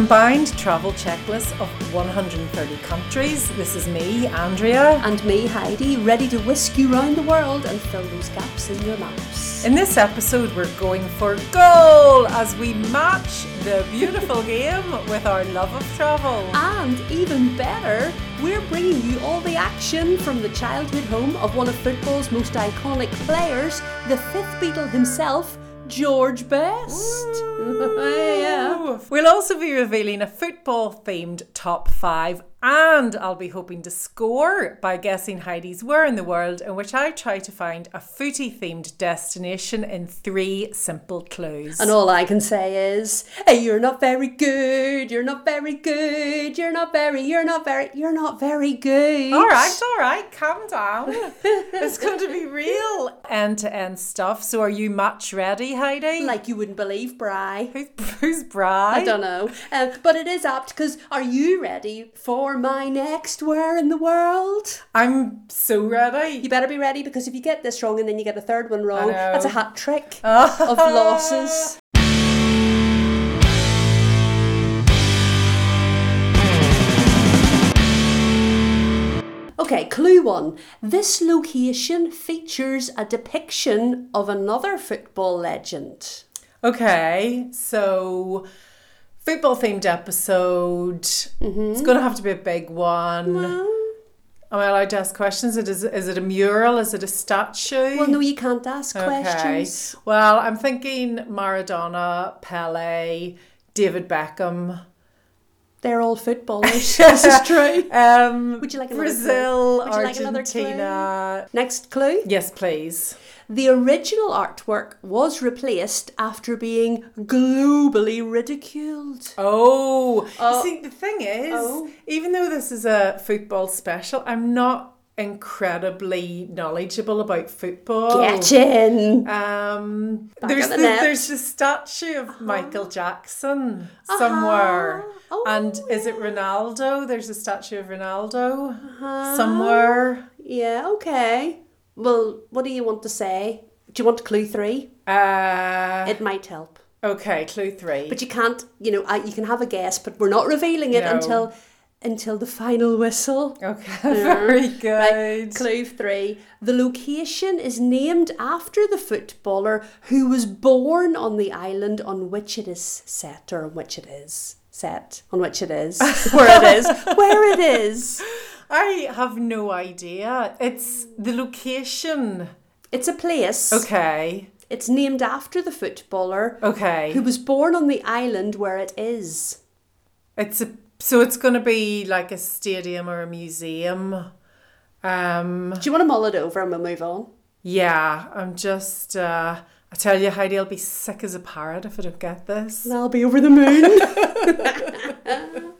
combined travel checklist of 130 countries. This is me, Andrea. And me, Heidi, ready to whisk you round the world and fill those gaps in your maps. In this episode, we're going for goal as we match the beautiful game with our love of travel. And even better, we're bringing you all the action from the childhood home of one of football's most iconic players, the fifth Beatle himself, George Best. yeah. We'll also be revealing a football themed top five, and I'll be hoping to score by guessing Heidi's Where in the World, in which I try to find a footy themed destination in three simple clues. And all I can say is, hey, you're not very good, you're not very good, you're not very, you're not very, you're not very good. All right, all right, calm down. it's going to be real end to end stuff. So, are you match ready, Heidi? Like you wouldn't believe, Bry. Who's, who's Bry? I don't know. Um, but it is apt because are you ready for my next Where in the World? I'm so ready. You better be ready because if you get this wrong and then you get a third one wrong, that's a hat trick of losses. Okay, clue one. This location features a depiction of another football legend. Okay, so football themed episode. Mm-hmm. It's going to have to be a big one. Am I allowed to ask questions? It is, is it a mural? Is it a statue? Well, no, you can't ask Okay. questions. Well, I'm thinking Maradona, Pele, David Beckham. They're all footballers. this is true. Um, Would you like another Brazil, clue? Would you like another clue? Argentina. Next clue. Yes, please. The original artwork was replaced after being globally ridiculed. Oh, Oh. see, the thing is, Oh. even though this is a football special, I'm not incredibly knowledgeable about football. Get in. Um, Back there's the the, there's a statue of Michael Jackson somewhere, Oh, and is it Ronaldo? There's a statue of Ronaldo Uh-huh. somewhere. Yeah, okay. Well, what do you want to say? Do you want clue three? Uh, It might help. okay, clue three. But you can't, you know, I, you can have a guess, but we're not revealing it No. until until the final whistle. okay, very good. Right, clue three. The location is named after the footballer who was born on the island on which it is set, or on which it is set, on which it is, where it is, where it is. I have no idea. It's the location. It's a place. Okay. It's named after the footballer Okay. who was born on the island where it is. It's a so it's going to be like a stadium or a museum. Um Do you want to mull it over and we'll move on? yeah, I'm just uh I tell you Heidi I'll be sick as a parrot if I don't get this. And I'll be over the moon.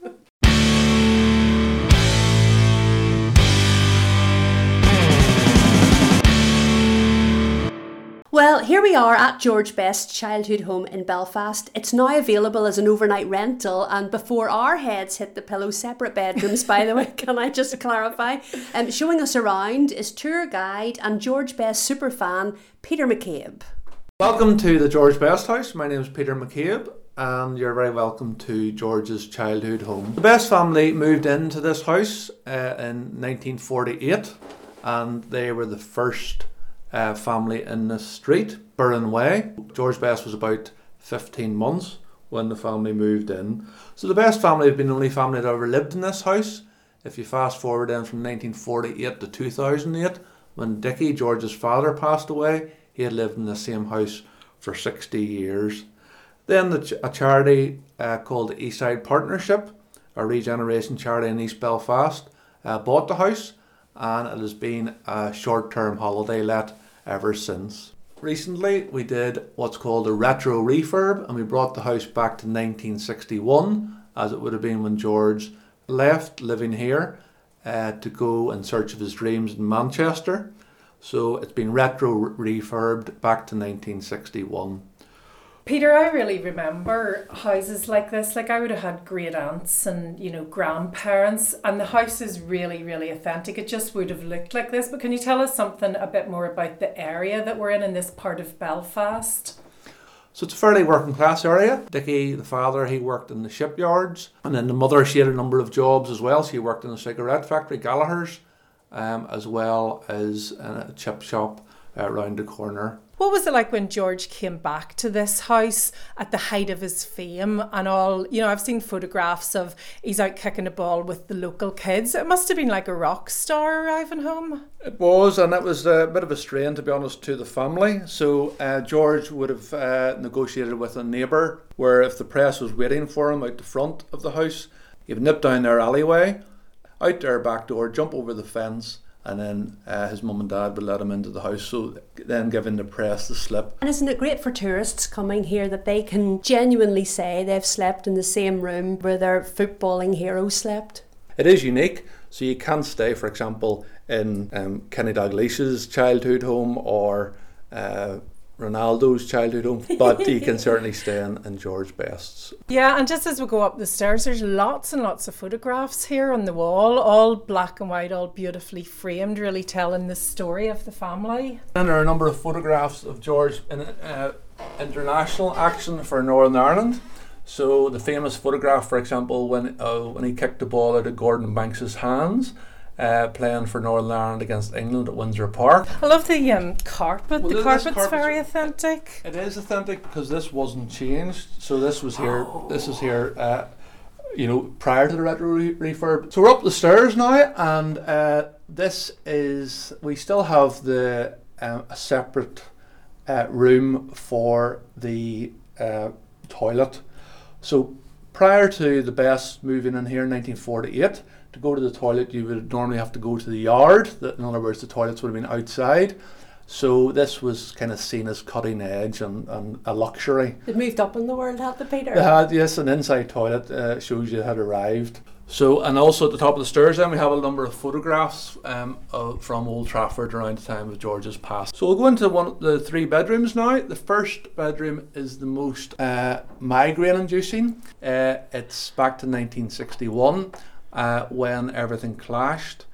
Well, here we are at George Best's childhood home in Belfast. It's now available as an overnight rental, and before our heads hit the pillow, separate bedrooms, by the way, can I just clarify? Um, showing us around is tour guide and George Best superfan Peter McCabe. Welcome to the George Best House. My name is Peter McCabe, and you're very welcome to George's childhood home. The Best family moved into this house uh, in 1948, and they were the first uh, family in the street, Burren Way. George Best was about 15 months when the family moved in. So the Best family have been the only family that ever lived in this house. If you fast forward then from 1948 to 2008, when Dickie, George's father, passed away, he had lived in the same house for 60 years. Then the a charity uh, called the Eastside Partnership, a regeneration charity in East Belfast, uh, bought the house and it has been a short term holiday let ever since. Recently, we did what's called a retro refurb and we brought the house back to 1961, as it would have been when George left living here uh, to go in search of his dreams in Manchester. So it's been retro refurbed back to 1961. Peter, I really remember houses like this. Like I would have had great aunts and you know grandparents, and the house is really, really authentic. It just would have looked like this. But can you tell us something a bit more about the area that we're in in this part of Belfast? So it's a fairly working class area. Dickie, the father, he worked in the shipyards. And then the mother, she had a number of jobs as well. She worked in a cigarette factory, Gallagher's, um, as well as a chip shop uh, around the corner. What was it like when George came back to this house at the height of his fame and all? You know, I've seen photographs of he's out kicking a ball with the local kids. It must have been like a rock star arriving home. It was, and it was a bit of a strain, to be honest, to the family. So uh, George would have uh, negotiated with a neighbour where if the press was waiting for him out the front of the house, he would nip down their alleyway, out their back door, jump over the fence, and then uh, his mum and dad would let him into the house. So then giving the press the slip. And isn't it great for tourists coming here that they can genuinely say they've slept in the same room where their footballing hero slept? It is unique. So you can stay, for example, in um, Kenny Dalglish's childhood home or uh, Ronaldo's childhood home, but he can certainly stay in, in George Best's. Yeah, and just as we go up the stairs, there's lots and lots of photographs here on the wall, all black and white, all beautifully framed, really telling the story of the family. And there are a number of photographs of George in uh, international action for Northern Ireland. So the famous photograph, for example, when uh, when he kicked the ball out of Gordon Banks's hands, uh, playing for Northern Ireland against England at Windsor Park. I love the um, carpet. Well, the carpet's carpet's- very authentic. It is authentic because this wasn't changed. So this was here. This is here. Uh, you know, prior to the retro re- refurb. So we're up the stairs now, and uh, this is. We still have the um, a separate uh, room for the uh, toilet. So prior to the best moving in here in 1948, to go to the toilet, you would normally have to go to the yard. That, in other words, the toilets would have been outside. So this was kind of seen as cutting edge and, and a luxury. It moved up in the world, had the Peter. They had yes, an inside toilet uh, shows you it had arrived. So and also at the top of the stairs, then we have a number of photographs um, uh, from Old Trafford around the time of George's past. So we'll go into one of the three bedrooms now. The first bedroom is the most uh, migraine-inducing. Uh, it's back to 1961 uh, when everything clashed.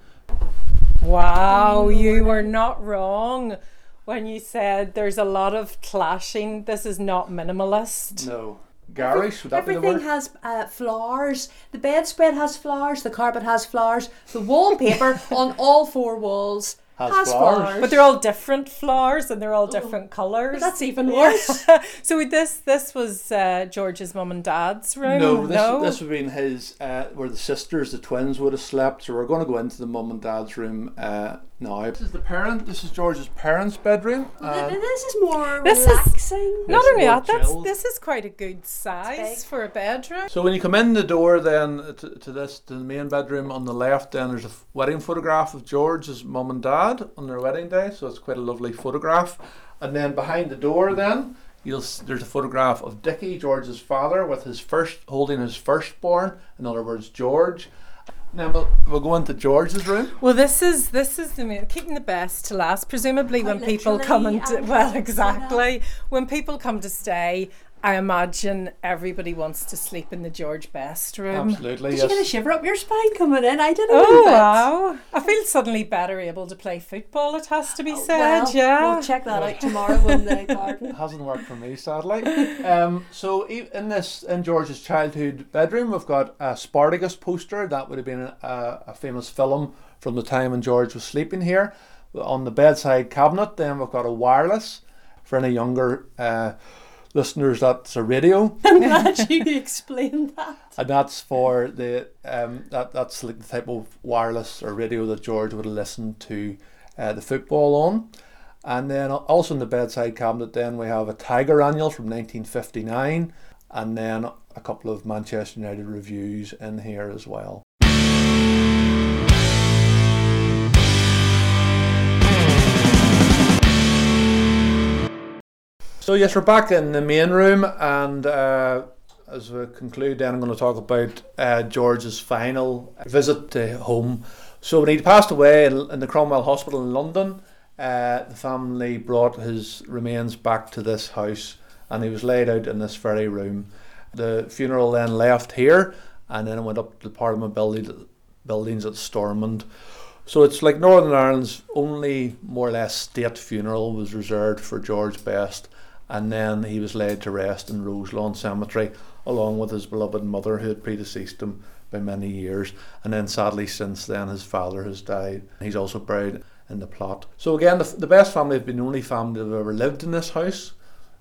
Wow, you were not wrong when you said there's a lot of clashing. This is not minimalist. No, garish. Would that be the Everything word? has uh, flowers. The bedspread has flowers. The carpet has flowers. The wallpaper on all four walls Has has, flowers. flowers. But they're all different flowers and they're all different colours. That's even worse. so this this was uh, George's mum and dad's room. No, this, this would have been his, uh, where the sisters, the twins, would have slept. So we're going to go into the mum and dad's room uh, now. This is the parent. This is George's parents' bedroom. Uh, this is more This is- relaxing. Not Yes, only that, that's, this is quite a good size for a bedroom. so when you come in the door, then to, to this, to the main bedroom on the left, then there's a wedding photograph of George's mum and dad on their wedding day. So it's quite a lovely photograph. And then behind the door, then you'll s- there's a photograph of Dickie, George's father, with his first holding his firstborn. In other words, George. Now we'll, we'll go into George's room. Well, this is this is the main, keeping the best to last. Presumably, Quite when people come and and well, exactly when people come to stay, I imagine everybody wants to sleep in the George Best room. Absolutely, Did yes. you get a shiver up your spine coming in? I didn't. Oh know wow! I feel suddenly better able to play football. It has to be said, Well, yeah. We'll check that out tomorrow in the garden. It hasn't worked for me, sadly. um, so e- in this, in George's childhood bedroom, we've got a Spartacus poster. That would have been a, a famous film from the time when George was sleeping here. On the bedside cabinet, then we've got a wireless. For any younger uh, listeners, that's a radio, I'm glad you explained that. and that's for the um, that that's like the type of wireless or radio that George would have listened to uh, the football on. And then also in the bedside cabinet, then we have a Tiger Annual from 1959, and then a couple of Manchester United reviews in here as well. So yes, we're back in the main room, and uh, as we conclude, then I'm going to talk about uh, George's final visit to home. So when he passed away in, in the Cromwell Hospital in London, uh, the family brought his remains back to this house, and he was laid out in this very room. The funeral then left here, and then it went up to the Parliament building, buildings at Stormont. So it's like Northern Ireland's only more or less state funeral was reserved for George Best, and then he was laid to rest in Roselawn Cemetery, along with his beloved mother, who had predeceased him by many years. And then, sadly, since then, his father has died. He's also buried in the plot. So, again, the, the best family have been the only family that have ever lived in this house.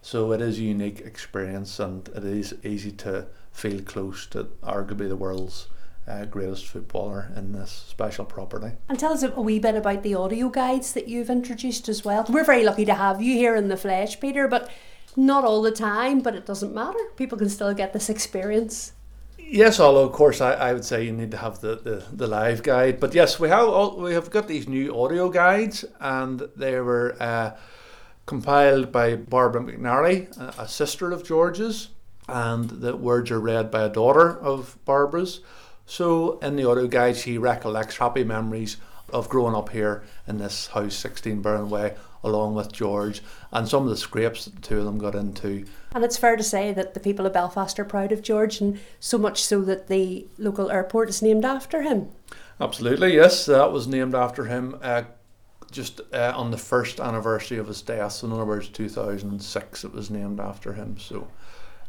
So, it is a unique experience, and it is easy to feel close to arguably the world's uh, greatest footballer in this special property. And tell us a wee bit about the audio guides that you've introduced as well. We're very lucky to have you here in the flesh, Peter, but not all the time, but it doesn't matter. People can still get this experience. Yes, although of course I, I would say you need to have the, the, the live guide. But yes, we have all, we have got these new audio guides, and they were uh, compiled by Barbara McNarry, a, a sister of George's, and the words are read by a daughter of Barbara's. So in the audio guide, she recollects happy memories of growing up here in this house, 16 Burren Way, along with George, and some of the scrapes that the two of them got into. And it's fair to say that the people of Belfast are proud of George, and so much so that the local airport is named after him. Absolutely, yes, that was named after him. Uh, just uh, on the first anniversary of his death, so in other words, 2006, it was named after him. So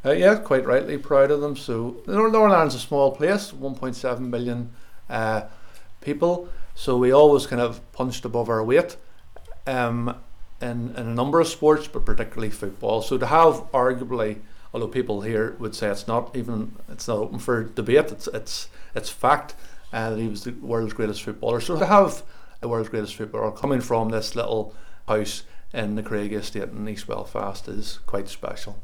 uh, yeah, quite rightly proud of them. So Northern Ireland's a small place, 1.7 million uh, people. So we always kind of punched above our weight um, in, in a number of sports, but particularly football. So to have arguably, although people here would say it's not even it's not open for debate, it's it's it's fact uh, that he was the world's greatest footballer. So to have the world's greatest footballer coming from this little house in the Cregagh Estate in East Belfast is quite special.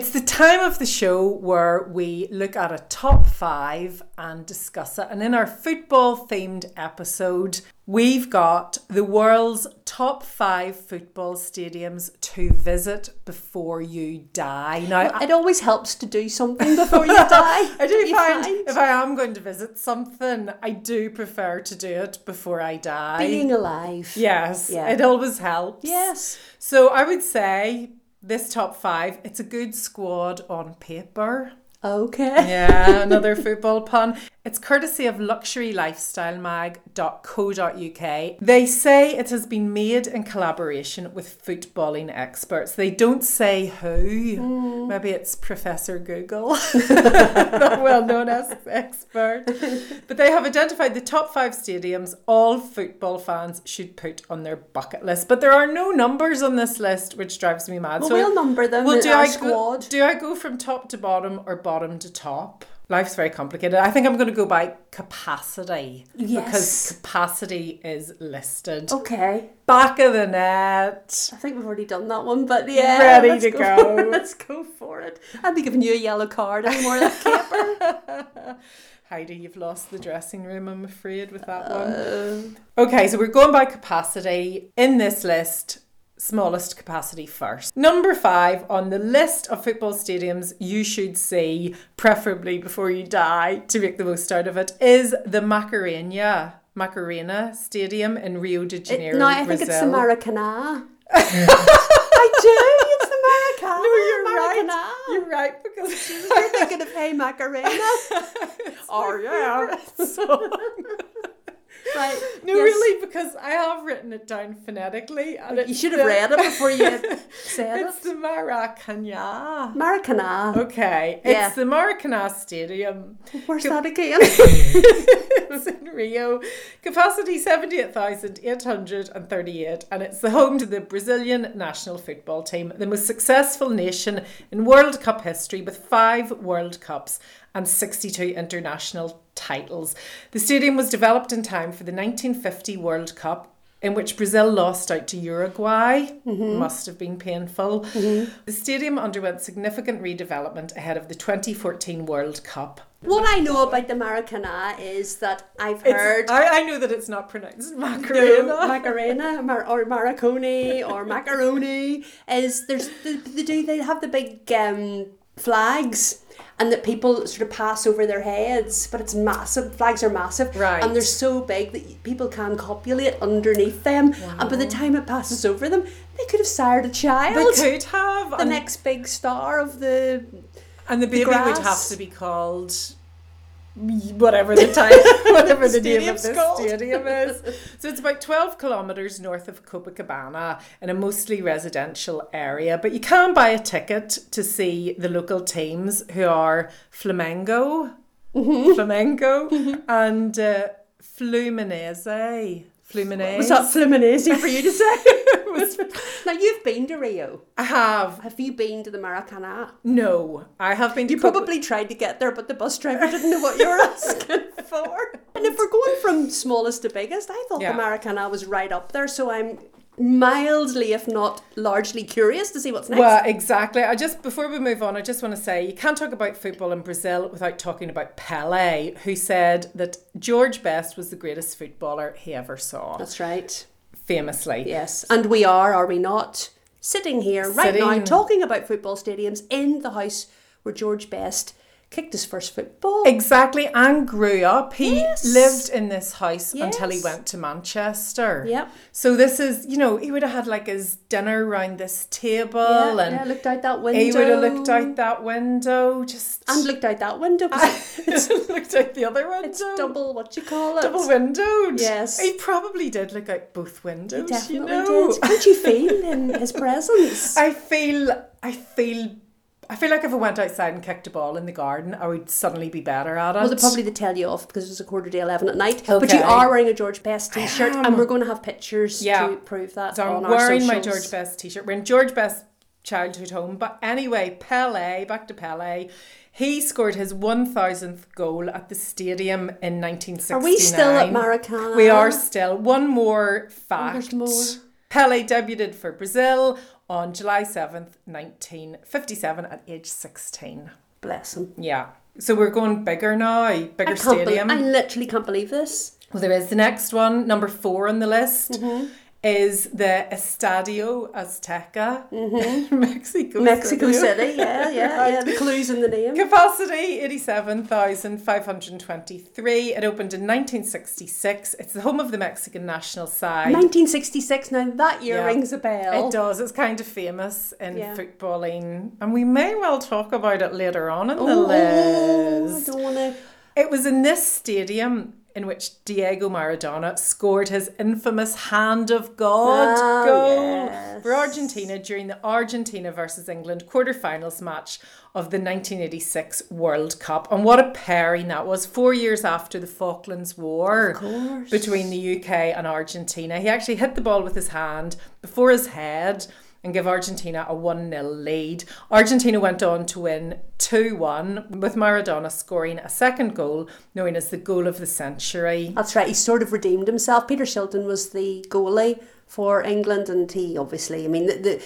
It's the time of the show where we look at a top five and discuss it. And in our football themed episode, we've got the world's top five football stadiums to visit before you die. Now, it always helps to do something before you die. I do find, find? if I am going to visit something, I do prefer to do it before I die. being alive. Yes, Yeah. it always helps. Yes. So I would say this top five, it's a good squad on paper. Okay. Yeah, another football pun. It's courtesy of luxurylifestylemag.co.uk. They say it has been made in collaboration with footballing experts. They don't say who. Hmm. Maybe it's Professor Google, the well known as expert. But they have identified the top five stadiums all football fans should put on their bucket list. But there are no numbers on this list, which drives me mad. Well, we'll number them in do our I squad. Go, do I go from top to bottom or bottom to top? Life's very complicated. I think I'm going to go by capacity because capacity is listed. Okay. Back of the net. I think we've already done that one, but yeah. Ready to For, go. let's go for it. I'll be giving you a yellow card anymore, like Caper. Heidi, you've lost the dressing room, I'm afraid, with that one. Uh, Okay, so we're going by capacity in this list. Smallest capacity first. Number five on the list of football stadiums you should see, preferably before you die, to make the most out of it, is the Macarena Macarena Stadium in Rio de it, Janeiro, no, I Brazil. think it's the Maracana. I do. It's the Maracana. No, you're Maracana. right. You're right because You're thinking of Hey Macarena. oh yeah. Right. no, yes. really, because I have written it down phonetically, and You should have the- read it before you said It's it. the Maracana. Maracana. Okay, Yeah. it's the Maracana Stadium. Where's that again? it's in Rio. Capacity 78,838, and it's the home to the Brazilian national football team, the most successful nation in World Cup history with five World Cups and 62 international titles. The stadium was developed in time for the 1950 World Cup. In which Brazil lost out to Uruguay. Must have been painful. The stadium underwent significant redevelopment ahead of the 2014 World Cup. what I know about the Maracana is that I've heard I, I know that it's not pronounced Macarena. No, Macarena Mar- or Maraconi or macaroni is there's they, they do they have the big um, flags and that people sort of pass over their heads but it's massive flags are massive Right. and they're so big that people can copulate underneath them and by the time it passes over them they could have sired a child they could have. the next big star of the and the baby would have to be called whatever the time, whatever the name of this called. stadium is. So it's about 12 kilometres north of Copacabana in a mostly residential area. But you can buy a ticket to see the local teams who are Flamengo, Mm-hmm. Flamengo, and uh, Fluminense. Fluminense. Was that Fluminense for you to say? now you've been to Rio. I have. Have you been to the Maracana? No, I have been to You probably tried to get there, but the bus driver didn't know what you were asking for. And if we're going from smallest to biggest, I thought Yeah. the Maracana was right up there, so I'm mildly, if not largely, curious to see what's next. Well, exactly. I just before we move on, I just want to say you can't talk about football in Brazil without talking about Pele, who said that George Best was the greatest footballer he ever saw. That's right. Famously. Yes. And we are, are we not, sitting here right now talking about football stadiums in the house where George Best kicked his first football. Exactly, and grew up. He Yes. lived in this house until he went to Manchester. Yep. So this is, you know, he would have had like his dinner around this table, yeah, and yeah, looked out that window. he would have looked out that window, just And looked out that window. 'cause looked out the other window. it's double, what you call it? double windowed. Yes. he probably did look out both windows. Definitely you know? did. How'd you feel in his presence? I feel, I feel, I feel like if I went outside and kicked a ball in the garden, I would suddenly be better at it. Well, they probably to tell you off because it was a quarter to eleven at night. But you are wearing a George Best T-shirt, and we're going to have pictures Yeah. to prove that. So I'm wearing my. George Best t-shirt. We're in George Best childhood home. But anyway, Pele, back to Pele. He scored his 1000th goal at the stadium in 1969. Are we still at Maracana? We are still. One more oh, fact. there's more. Pele debuted for Brazil on July 7th, 1957 at age 16. Bless him. Yeah. So we're going bigger now, bigger I stadium. I literally can't believe this. Well, there is the next one, number four on the list, Mm-hmm. Is the Estadio Azteca, Mexico, Mm-hmm. Mexico City. City, yeah, yeah, yeah. The clues in the name. Capacity 87,523. It opened in 1966. It's the home of the Mexican national side. 1966. Now that year Yeah. rings a bell. It does. It's kind of famous in Yeah. footballing, and we may well talk about it later on in the Oh, I list. don't want to. It was in this stadium in which Diego Maradona scored his infamous Hand of God Ah, goal yes. for Argentina during the Argentina versus England quarterfinals match of the 1986 World Cup. And what a pairing that was, four years after the Falklands War between the UK and Argentina. He actually hit the ball with his hand before his head and give Argentina a 1 0 lead. Argentina went on to win 2 1, with Maradona scoring a second goal, known as the goal of the century. That's right. He sort of redeemed himself. Peter Shilton was the goalie for England, and he obviously, I mean, the the,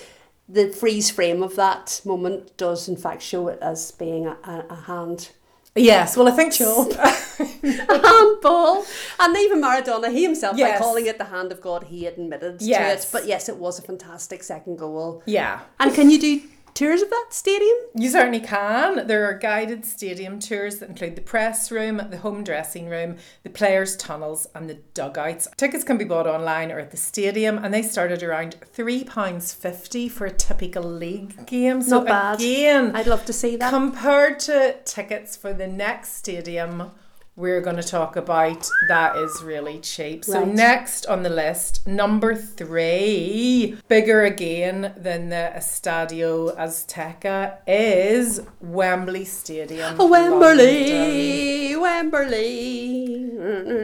the freeze frame of that moment does in fact show it as being a, a, a hand Yes, well, I think a handball. And even Maradona, he himself, Yes. by calling it the hand of God, he admitted Yes. to it. But yes, it was a fantastic second goal. Yeah, And can you do tours of that stadium? you certainly can. There are guided stadium tours that include the press room, the home dressing room, the players' tunnels, and the dugouts. Tickets can be bought online or at the stadium, and they started around £3.50 for a typical league game. So, Not bad. again, I'd love to see that. compared to tickets for the next stadium we're going to talk about that is really cheap so Right. next on the list number three bigger again than the estadio azteca is wembley stadium Oh, London. Wembley, Wembley.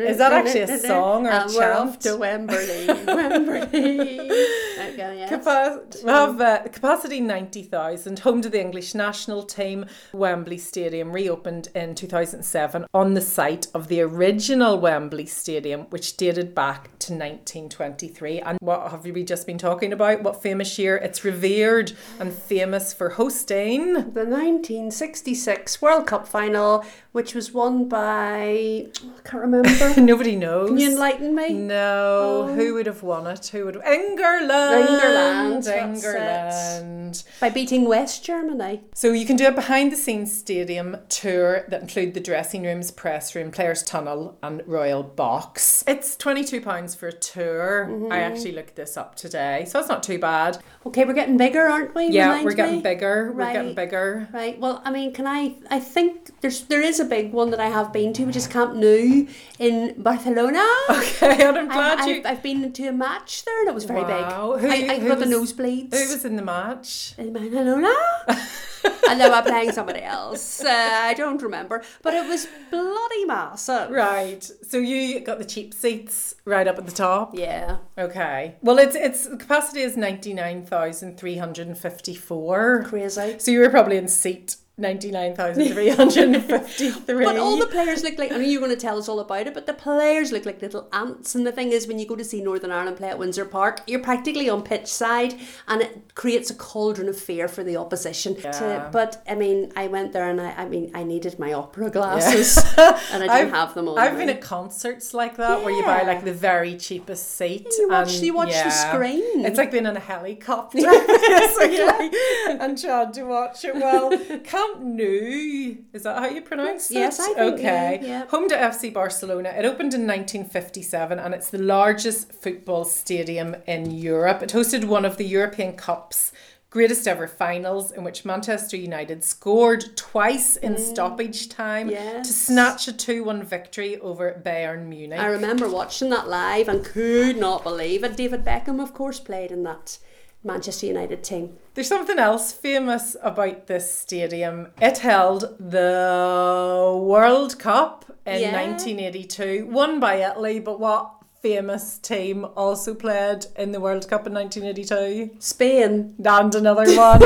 Is that actually a song or a and chant? to Wembley, Wembley. okay, yes. Capa- we have uh, capacity 90,000, home to the English national team. Wembley Stadium reopened in 2007 on the site of the original Wembley Stadium, which dated back to 1923. And what have we just been talking about? What famous year? It's revered and famous for hosting. The 1966 World Cup final, which was won by, oh, I can't remember. Nobody knows. Can you enlighten me? No, Oh. who would have won it? Who would have? England. England, England. England. By beating West Germany. So you can do a behind the scenes stadium tour that include the dressing rooms, press players tunnel and royal box. It's £22 for a tour. Mm-hmm. I actually looked this up today, so it's not too bad. Okay, we're getting bigger, aren't we? Yeah, Remind we're getting me. bigger. We're getting Right. bigger. Right. Well, I mean, can I? I think there's there is a big one that I have been to, which is Camp Nou in Barcelona. Okay, and I'm glad I, you. I've, I've been to a match there, and it was very Wow. big. Who- I, I who got the nosebleeds. Who was in the match? in Barcelona. and they were playing somebody else. Uh, I don't remember, but it was bloody massive. Right. So you got the cheap seats right up at the top. Yeah. Okay. Well, its its capacity is ninety nine thousand three hundred and fifty four. Crazy. So you were probably in seat ninety nine thousand three hundred and fifty three. But all the players look like, I mean, you're going to tell us all about it, but the players look like little ants. And the thing is, when you go to see Northern Ireland play at Windsor Park, you're practically on pitch side and it creates a cauldron of fear for the opposition. To, Yeah. but I mean, I went there and I, I mean, I needed my opera glasses and I didn't I've- have them on. I've been at concerts like that where you buy like the very cheapest seat. You watch- and, you watch the screen. It's like being in a helicopter and trying to watch it. Well, Camp Nou, is that how you pronounce it? Yes, I think, Okay. yeah, yeah. Home to FC Barcelona. It opened in 1957 and it's the largest football stadium in Europe. It hosted one of the European Cup's greatest ever finals in which Manchester United scored twice in stoppage time to Mm. Snatch a 2-1 victory over Bayern Munich. I remember watching that live and could not believe it. David Beckham, of course, played in that Manchester United team. There's something else famous about this stadium. It held the World Cup in Yeah. 1982, won by Italy, but what famous team also played in the World Cup in 1982? Spain. And another one.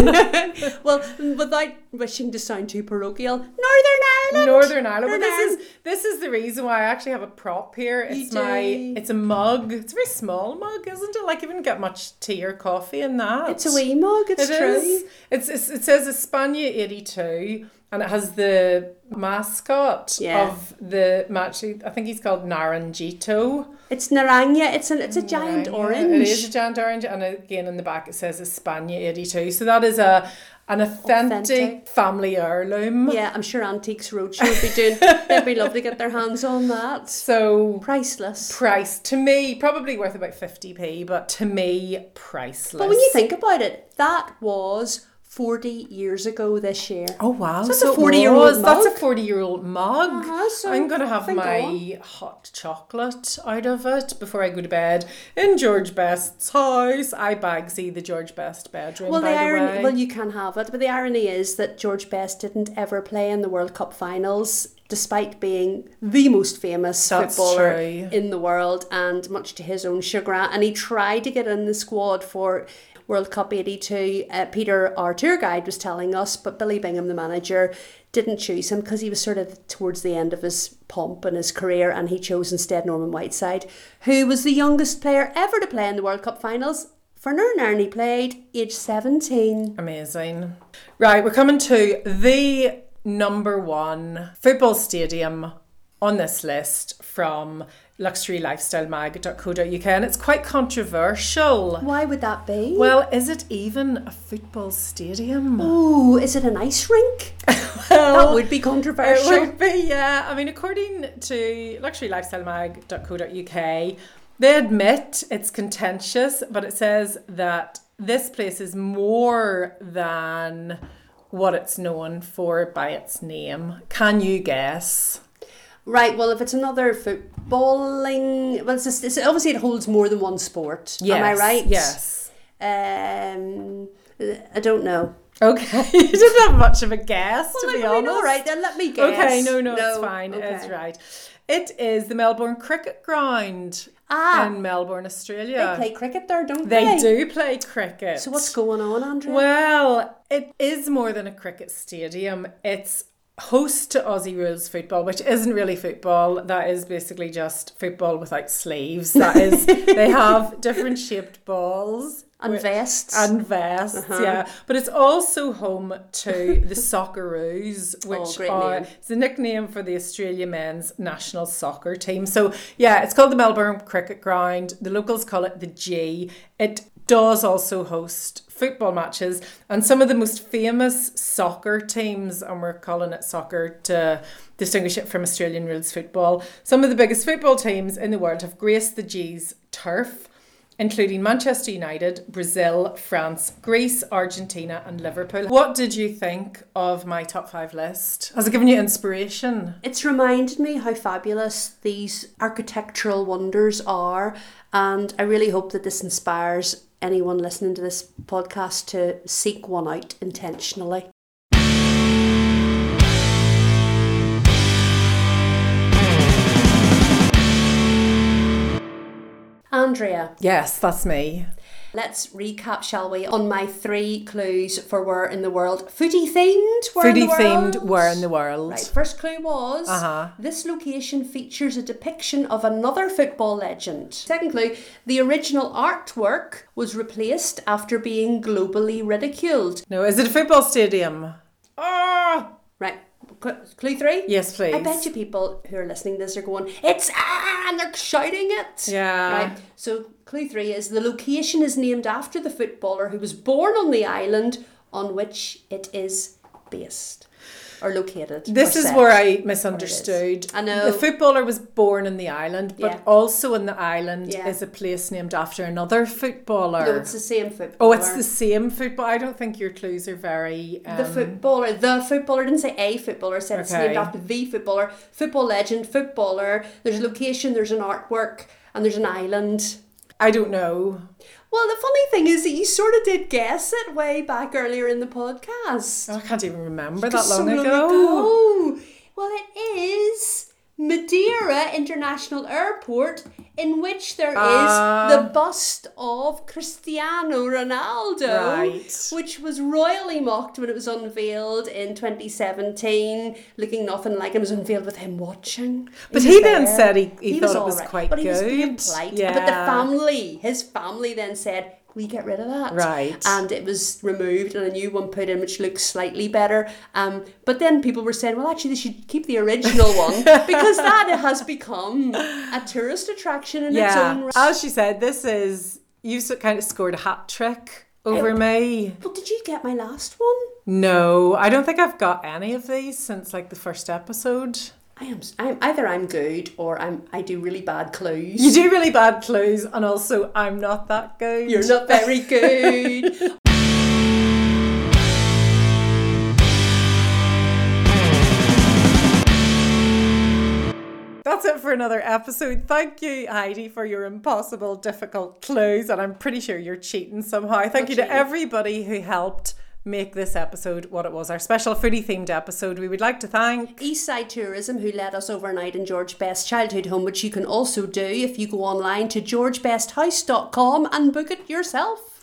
Well, without wishing to sound too parochial, Northern Ireland. Northern Ireland. Well, this is this is the reason why I actually have a prop here. It's my it's a mug. It's a very small mug, isn't it? Like you wouldn't get much tea or coffee in that. It's a wee mug. It's It true. is. It's, it's it says Espana eighty two, and it has the mascot Yeah. of the match. I think he's called Naranjito. It's Naranja. It's an it's a giant Yeah, orange. It is a giant orange, and again in the back it says Espana eighty two. So that is a an authentic, Authentic. family heirloom. Yeah, I'm sure Antiques Roadshow would be doing. they'd be lovely to get their hands on that. So Priceless. price to me probably worth about 50p but to me priceless But when you think about it, that was 40 years ago this year. oh wow So that's so a 40-year-old was. that's a mug. 40 year old mug Uh-huh, so i'm gonna have my on. hot chocolate out of it before i go to bed in george best's house i bagsy the george best bedroom Well, by the the irony, way well, you can have it, but the irony is that George Best didn't ever play in the World Cup finals, despite being the most famous That's footballer true. in the world, and much to his own chagrin. And he tried to get in the squad for World Cup '82. Uh, Peter, our tour guide, was telling us, but Billy Bingham, the manager, didn't choose him because he was sort of towards the end of his pomp and his career, and he chose instead Norman Whiteside, who was the youngest player ever to play in the World Cup finals. For Ireland, he played age 17. Amazing. Right, we're coming to the number one football stadium on this list from luxurylifestylemag.co.uk and it's quite controversial. Why would that be? Well, is it even a football stadium? Oh, is it an ice rink? Well, that would be controversial. It would be, yeah. I mean, according to luxurylifestylemag.co.uk, they admit it's contentious, but it says that this place is more than what it's known for by its name. Can you guess? Right, well, if it's another footballing, well, it's, just, it's obviously it holds more than one sport. Am I right? Yes. Um, I don't know. Okay, you didn't have much of a guess, to be honest. all right, then let me guess. Okay, no, no, no. it's fine. It's right. It is the Melbourne Cricket Ground Ah, in Melbourne, Australia. they play cricket there, don't they? They do play cricket. So what's going on, Andrea? Well, it is more than a cricket stadium. It's host to Aussie rules football, which isn't really football. That is basically just football without sleeves. That is, they have different shaped balls. and vests. and vests, Uh-huh. yeah. But it's also home to the Socceroos, which Oh, are name. it's a nickname for the Australia men's national soccer team. So yeah, it's called the Melbourne Cricket Ground. The locals call it the G. It does also host football matches and some of the most famous soccer teams, and we're calling it soccer to distinguish it from Australian rules football. Some of the biggest football teams in the world have graced the G's turf including Manchester United, Brazil, France, Greece, Argentina, and Liverpool. What did you think of my top five list? Has it given you inspiration? It's reminded me how fabulous these architectural wonders are, and I really hope that this inspires anyone listening to this podcast to seek one out intentionally. Andrea, Yes, that's me. Let's recap, shall we, on my three clues for where in the world. Footy themed, where Foodie in the themed world? where in the world. Right, first clue was Uh-huh. this location features a depiction of another football legend. Second clue, the original artwork was replaced after being globally ridiculed. No, is it a football stadium? Ah! Right, clue three? Yes, please. I bet you people who are listening to this are going, it's ah, and they're shouting it. Yeah. Right. So clue three is the location is named after the footballer who was born on the island on which it is based or located. This or is set. where I misunderstood. I know. The footballer was born in the island, but Yeah. also in the island Yeah. is a place named after another footballer. No, it's the same footballer. oh, it's the same football. I don't think your clues are very. Um, The footballer, the footballer didn't say a footballer, said it's named after the footballer, football legend, footballer. There's a location, there's an artwork, and there's an island. I don't know. Well, the funny thing is that you sort of did guess it way back earlier in the podcast. Oh, I can't even remember that Just so long long ago. ago. Oh, well, it is Madeira International Airport, in which there is Ah. the bust of Cristiano Ronaldo, Right. which was royally mocked when it was unveiled in 2017, looking nothing like it was unveiled with him watching. But was he then said he- he thought it all was quite but he was being good. polite. But the family, his family, then said. We get rid of that, Right. And it was removed, and a new one put in, which looks slightly better. Um, but then people were saying, well, actually, they should keep the original one because that has become a tourist attraction in its Yeah. own right. As she said, this is. You s- kind of scored a hat trick over me. But did you get my last one? No, I don't think I've got any of these since like the first episode. I am. I'm either I'm good or I'm. I do really bad clues. You do really bad clues, and also I'm not that good. You're not very good. That's it for another episode. Thank you, Heidi, for your impossible, difficult clues, and I'm pretty sure you're cheating somehow. Thank you to everybody who helped make this episode what it was, our special foodie themed episode. We would like to thank. Eastside Tourism, who led us overnight in George Best Childhood Home, which you can also do if you go online to georgebesthouse.com and book it yourself.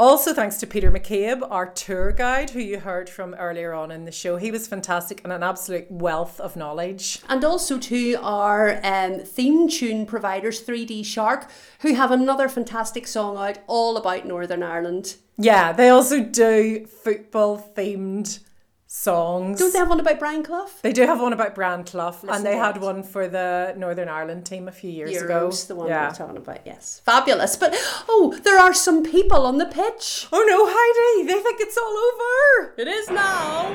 Also, thanks to Peter McCabe, our tour guide, who you heard from earlier on in the show. He was fantastic and an absolute wealth of knowledge. And also to our um, theme tune providers, 3D Shark, who have another fantastic song out all about Northern Ireland. Yeah, they also do football themed songs. Don't they have one about Brian Clough? They do have one about Brian Clough, Listen and they had it. one for the Northern Ireland team a few years ago. Euros, the one yeah. we're talking about, yes. Fabulous. But, oh, there are some people on the pitch. Oh no, Heidi! They think it's all over. It is now.